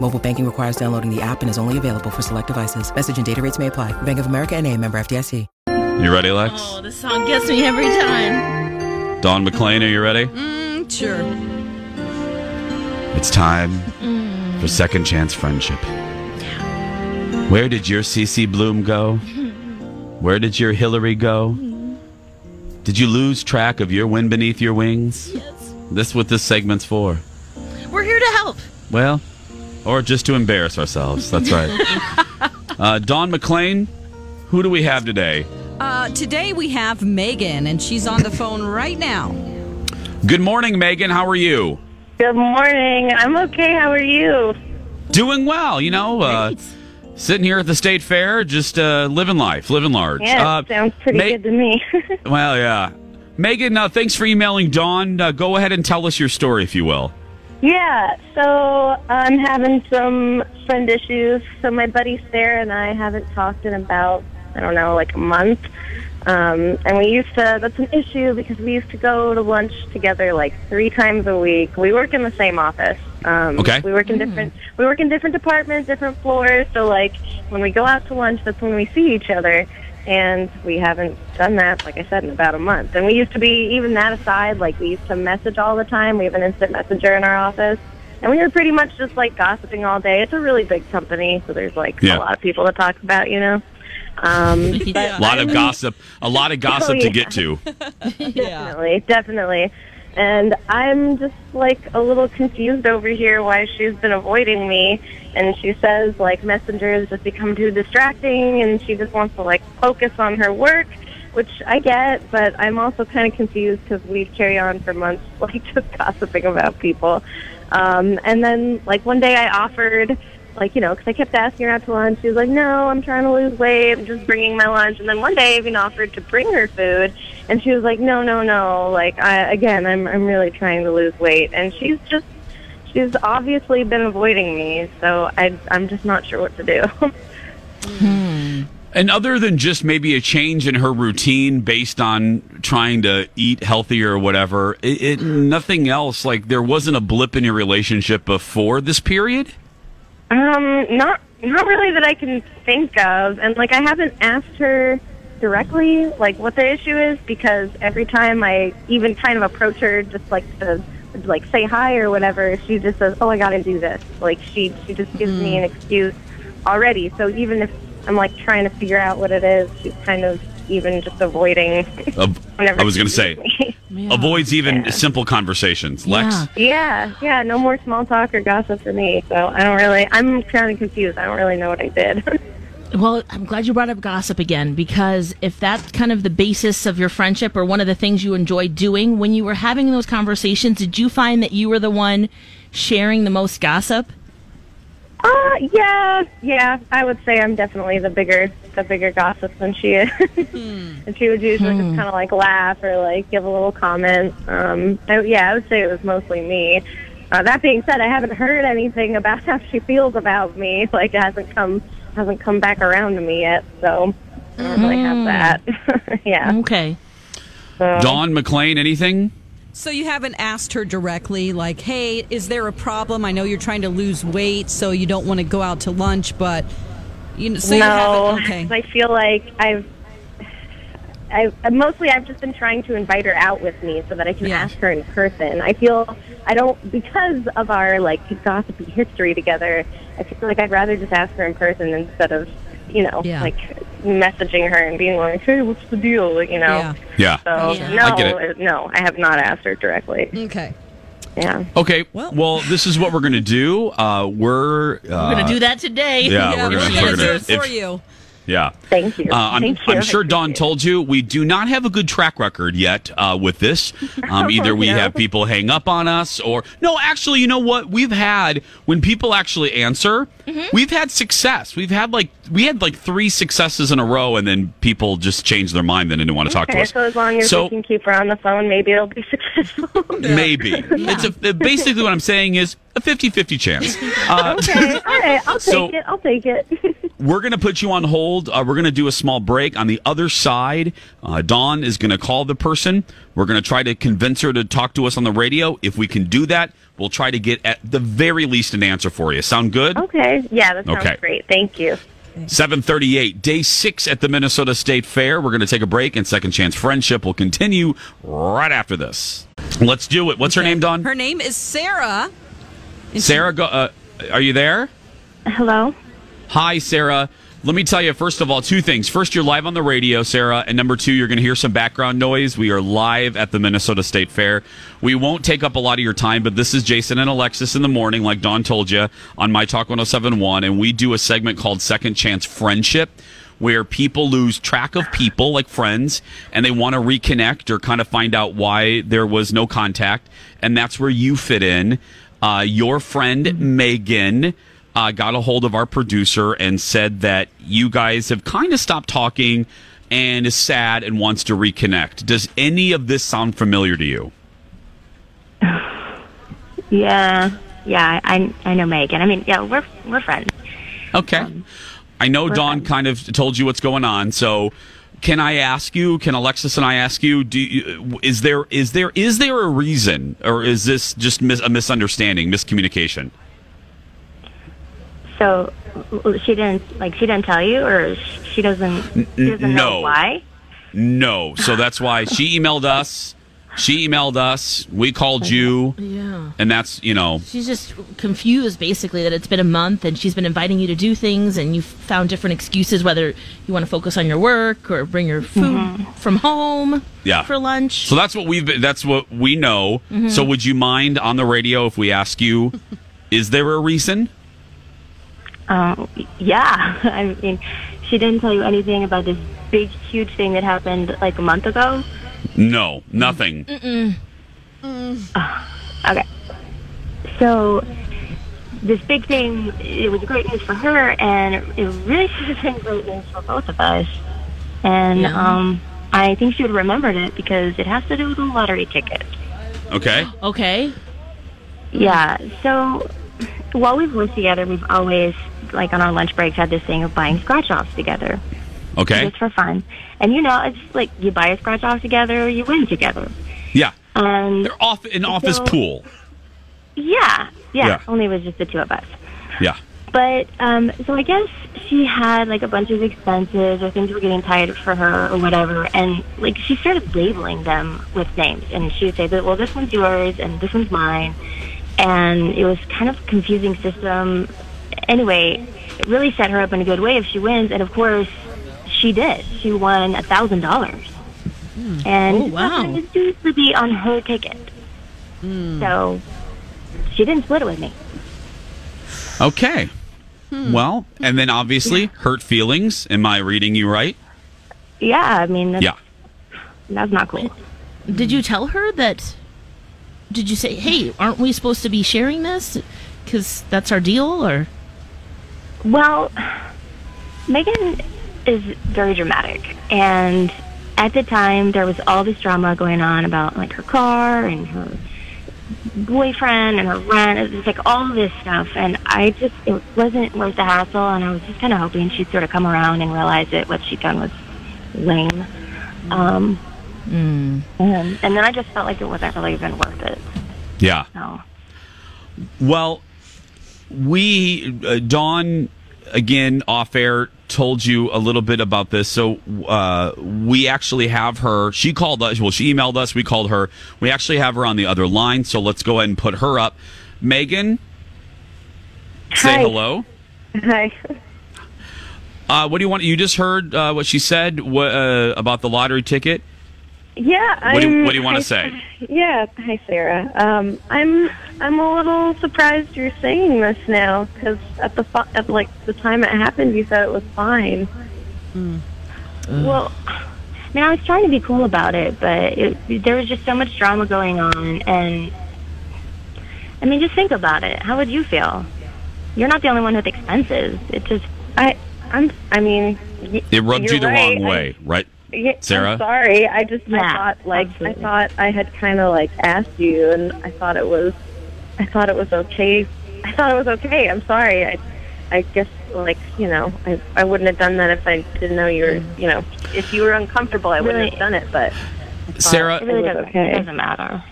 Mobile banking requires downloading the app and is only available for select devices. Message and data rates may apply. Bank of America and a member FDIC. You ready, Lex? Oh, this song gets me every time. Dawn McLean, are you ready? Mm, sure. It's time for Second Chance Friendship. Where did your CC Bloom go? Where did your Hillary go? Did you lose track of your wind beneath your wings? Yes. This what this segment's for. We're here to help. Well, or just to embarrass ourselves. That's right. uh, Dawn McLean, who do we have today? Uh, today we have Megan, and she's on the phone right now. Good morning, Megan. How are you? Good morning. I'm okay. How are you? Doing well. You know, uh, sitting here at the state fair, just uh, living life, living large. Yeah, Uh, sounds pretty Ma- good to me. Well, yeah. Megan, uh, thanks for emailing Dawn. Uh, go ahead and tell us your story, if you will. Yeah, so I'm having some friend issues. So my buddy Sarah and I haven't talked in about, I don't know, like a month. Um, and we used to, that's an issue because we used to go to lunch together like three times a week. We work in the same office. Um, Okay. We work in different, we work in different departments, different floors. So like when we go out to lunch, that's when we see each other. And we haven't done that, like I said, in about a month. And we used to be, even that aside, like we used to message all the time. We have an instant messenger in our office. And we were pretty much just like gossiping all day. It's a really big company, so there's like Yeah. a lot of people to talk about, you know. Um, but A lot of gossip. A lot of gossip Oh, to get to. Definitely, definitely. And I'm just like a little confused over here why she's been avoiding me. And she says like messengers just become too distracting, and she just wants to like focus on her work, which I get. But I'm also kind of confused because we carry on for months like just gossiping about people. Um, and then like one day I offered like you know, because I kept asking her out to lunch. She was like, "No, I'm trying to lose weight. I'm just bringing my lunch." And then one day, I even offered to bring her food, and she was like, "No, no, no. Like, I again, I'm I'm really trying to lose weight." And she's just she's obviously been avoiding me, so I I'm just not sure what to do. Hmm. And other than just maybe a change in her routine based on trying to eat healthier or whatever, it, it nothing else. Like there wasn't a blip in your relationship before this period. Um, not not really that I can think of, and like I haven't asked her directly like what the issue is because every time I even kind of approach her just like to like say hi or whatever, she just says, "Oh, I got to do this." Like she she just gives me an excuse already. So even if I'm like trying to figure out what it is, she's kind of even just avoiding. Av- whenever I was going to say sees me. avoids even Yeah. simple conversations. Lex, Yeah. Yeah, yeah, no more small talk or gossip for me. So I don't really. I'm kind of confused. I don't really know what I did. Well, I'm glad you brought up gossip again because if that's kind of the basis of your friendship or one of the things you enjoy doing, when you were having those conversations, did you find that you were the one sharing the most gossip? Uh, yeah, yeah. I would say I'm definitely the bigger, the bigger gossip than she is. and she would usually just kind of like laugh or like give a little comment. Um, I, yeah, I would say it was mostly me. Uh, that being said, I haven't heard anything about how she feels about me. Like it hasn't come, hasn't come back around to me yet. So I don't really have that. yeah. Okay. So. Dawn McLean, anything? So you haven't asked her directly, like, "Hey, is there a problem? I know you're trying to lose weight, so you don't want to go out to lunch, but you know." So no, haven't. Okay. I feel like I've. I mostly I've just been trying to invite her out with me so that I can Yeah. ask her in person. I feel I don't because of our like gossipy history together. I feel like I'd rather just ask her in person instead of you know Yeah. like messaging her and being like, "Hey, what's the deal?" You know. Yeah. Yeah. So Yeah. no, I get it. no, I have not asked her directly. Okay. Yeah. Okay. Well- Well, this is what we're going to do. Uh, we're uh, We're gonna do that today. yeah, yeah, we're gonna- we're we're gonna do it for you. Yeah. Thank you. Uh, I'm, Thank you. I'm sure Dawn told you we do not have a good track record yet uh, with this. Um, either we have people hang up on us, or no. Actually, you know what? We've had when people actually answer, we've had success. We've had like we had like three successes in a row, and then people just changed their mind and didn't want to talk to Okay, us. so as long as So- we can keep her on the phone, maybe it'll be successful. Maybe it's a, basically what I'm saying is a 50-50 chance. Uh, okay, all right, I'll take So- it. I'll take it. We're going to put you on hold. Uh, we're going to do a small break. On the other side, uh, Dawn is going to call the person. We're going to try to convince her to talk to us on the radio. If we can do that, we'll try to get at the very least an answer for you. Sound good? okay, yeah, that sounds Okay. great. Thank you. 738, day six at the Minnesota State Fair. We're going to take a break, and Second Chance Friendship will continue right after this. Let's do it. What's her name, Dawn? Her name is Sarah. She- Sarah, go, uh, are you there? Hello. Hi, Sarah. Let me tell you, first of all, two things. First, you're live on the radio, Sarah. And number two, you're going to hear some background noise. We are live at the Minnesota State Fair. We won't take up a lot of your time, but this is Jason and Alexis in the morning, like Dawn told you, on My Talk 1071. And we do a segment called Second Chance Friendship, where people lose track of people, like friends, and they want to reconnect or kind of find out why there was no contact. And that's where you fit in. Uh, your friend, Megan uh, got a hold of our producer and said that you guys have kind of stopped talking and is sad and wants to reconnect. Does any of this sound familiar to you? Yeah, yeah, I I know Megan. I mean, yeah, we're we're friends. Okay. I know Dawn kind of told you what's going on, so can I ask you? Can Alexis and I ask you? Do you, is there is there is there a reason, or is this just mis- a misunderstanding, miscommunication? So she didn't like she didn't tell you, or she doesn't she doesn't no. know why. No. So that's why she emailed us. She emailed us. We called you, Yeah. and that's you know She's just confused, basically, that it's been a month and she's been inviting you to do things, and you've found different excuses whether you want to focus on your work or bring your food from home Yeah. for lunch. So that's what we've been, that's what we know. So would you mind on the radio if we ask you, is there a reason? Um, yeah, I mean, she didn't tell you anything about this big, huge thing that happened like a month ago. No, nothing. Okay, so this big thing, it was great news for her, and it really should have been great news for both of us. And Yeah. um, I think she would have remembered it because it has to do with a lottery ticket. Okay. okay. Yeah. So while we've lived together, we've always, like on our lunch breaks, had this thing of buying scratch offs together, Okay. just for fun. And you know, it's like you buy a scratch off together, you win together. Yeah. And They're off an office So- pool. yeah, yeah, Yeah. only it was just the two of us. Yeah. But um, so I guess she had like a bunch of expenses or things were getting tight for her or whatever, and like she started labeling them with names, and she would say that well this one's yours and this one's mine, and it was kind of a confusing system. Anyway, it really set her up in a good way if she wins, and of course she did. She won a thousand dollars, hmm. and Oh, wow. it was due to be on her ticket. Hmm. So she didn't split it with me. Okay. Hmm. Well, and then obviously hurt feelings. Am I reading you right? Yeah, I mean that's, Yeah. that's not cool. Did you tell her that? Did you say, hey, aren't we supposed to be sharing this? Because that's our deal? Or. Well, Megan is very dramatic, and at the time there was all this drama going on about like her car and her boyfriend and her rent. It was like all this stuff, and I just it wasn't worth the hassle, and I was just kind of hoping she'd sort of come around and realize that what she'd done was lame. Um, and, and then I just felt like it wasn't really even worth it. Yeah. So. Well, we uh, Dawn again off air told you a little bit about this. So uh, we actually have her. She called us. Well, she emailed us. We called her. We actually have her on the other line. So let's go ahead and put her up. Megan, say Hi. hello. Hi. Uh, what do you want? You just heard uh, what she said what, uh, about the lottery ticket. Yeah. What do you- I'm- what do you wanna say? Yeah. Hi, Sarah. Um, I'm I'm a little surprised you're saying this now because at the fu- at like the time it happened, you said it was fine. Well, I mean, I was trying to be cool about it, but it, there was just so much drama going on, and I mean, just think about it. How would you feel? You're not the only one with expenses. It just I I'm I mean. y- It rubbed you're the right. wrong I- way, right? Yeah, Sarah? I'm sorry. I just Yeah, I thought like absolutely. I thought I had kind of like asked you, and I thought it was I thought it was okay. I thought it was okay. I'm sorry. I I guess like you know I I wouldn't have done that if I didn't know you were mm. you know if you were uncomfortable I wouldn't Really? have done it. But Sarah, it really was doesn't, okay. it doesn't matter.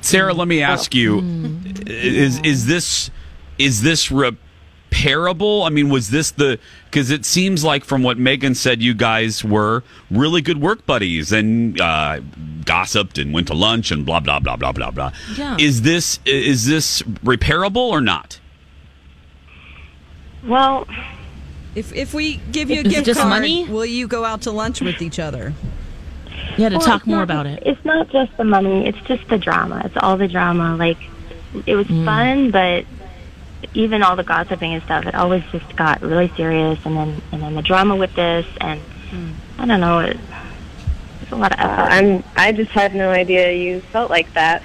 Sarah, let me oh. ask you: mm. is is this is this repairable? I mean, was this the because it seems like from what Megan said, you guys were really good work buddies and uh, gossiped and went to lunch and blah blah blah blah blah blah. Yeah. Is this is this repairable or not? Well, If if we give you a Is it gift just card, money? will you go out to lunch with each other? Yeah, to well, talk more not- about it. It's not just the money. It's just the drama. It's all the drama. Like it was Mm. fun, but even all the gossiping and stuff, it always just got really serious. And then and then the drama with this, and I don't know. It, it's a lot of uh. I'm I just had no idea you felt like that.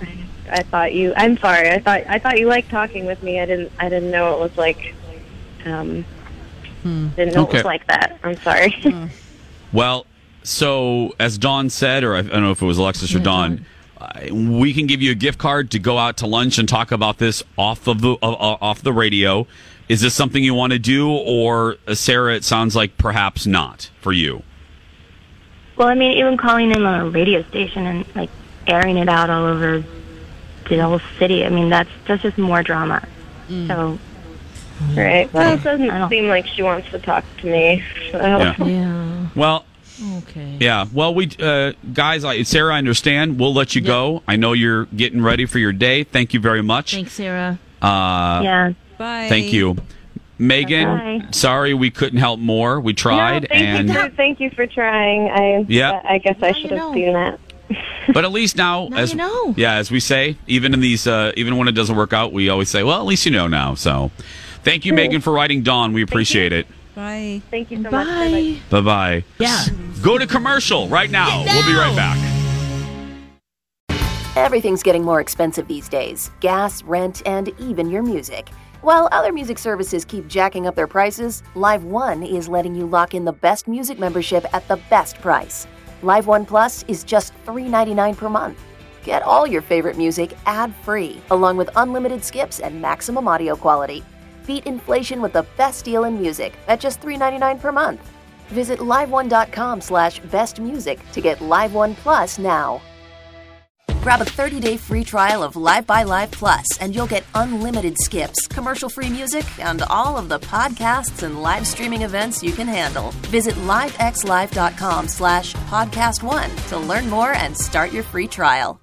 I, I thought you. I'm sorry. I thought I thought you liked talking with me. I didn't. I didn't know it was like. Um, Didn't know it was like that. I'm sorry. Well, so as Dawn said, or I I don't know if it was Alexis or Dawn, we can give you a gift card to go out to lunch and talk about this off of the uh, off the radio. Is this something you want to do, or uh, Sarah? It sounds like perhaps not for you. Well, I mean, even calling in on a radio station and like airing it out all over the whole city. I mean, that's that's just more drama. So right. Well, it doesn't don't- seem like she wants to talk to me. So. Yeah. Yeah. Well, Okay. yeah. Well, we uh, guys, I, Sarah, I understand. We'll let you go. I know you're getting ready for your day. Thank you very much. Thanks, Sarah. Uh, yeah, Bye. Thank you, Megan. Bye. Sorry we couldn't help more. We tried, no, thank and you for thank you for trying. I Yeah. I guess I should have know. seen that. but at least now, Now as you know. yeah, as we say, even in these, uh, even when it doesn't work out, we always say, well, at least you know now. So, thank you, Megan, for writing Dawn. We appreciate it. Bye. Thank you so much. Bye. Bye bye. Yeah. Go to commercial right now. We'll be right back. Everything's getting more expensive these days gas, rent, and even your music. While other music services keep jacking up their prices, Live One is letting you lock in the best music membership at the best price. Live One Plus is just $3.99 per month. Get all your favorite music ad free, along with unlimited skips and maximum audio quality. Beat inflation with the best deal in music at just $3.99 per month. Visit liveone.com slash bestmusic to get Live One Plus now. Grab a 30-day free trial of Live by Live Plus, and you'll get unlimited skips, commercial-free music, and all of the podcasts and live streaming events you can handle. Visit livexlive.com slash podcast one to learn more and start your free trial.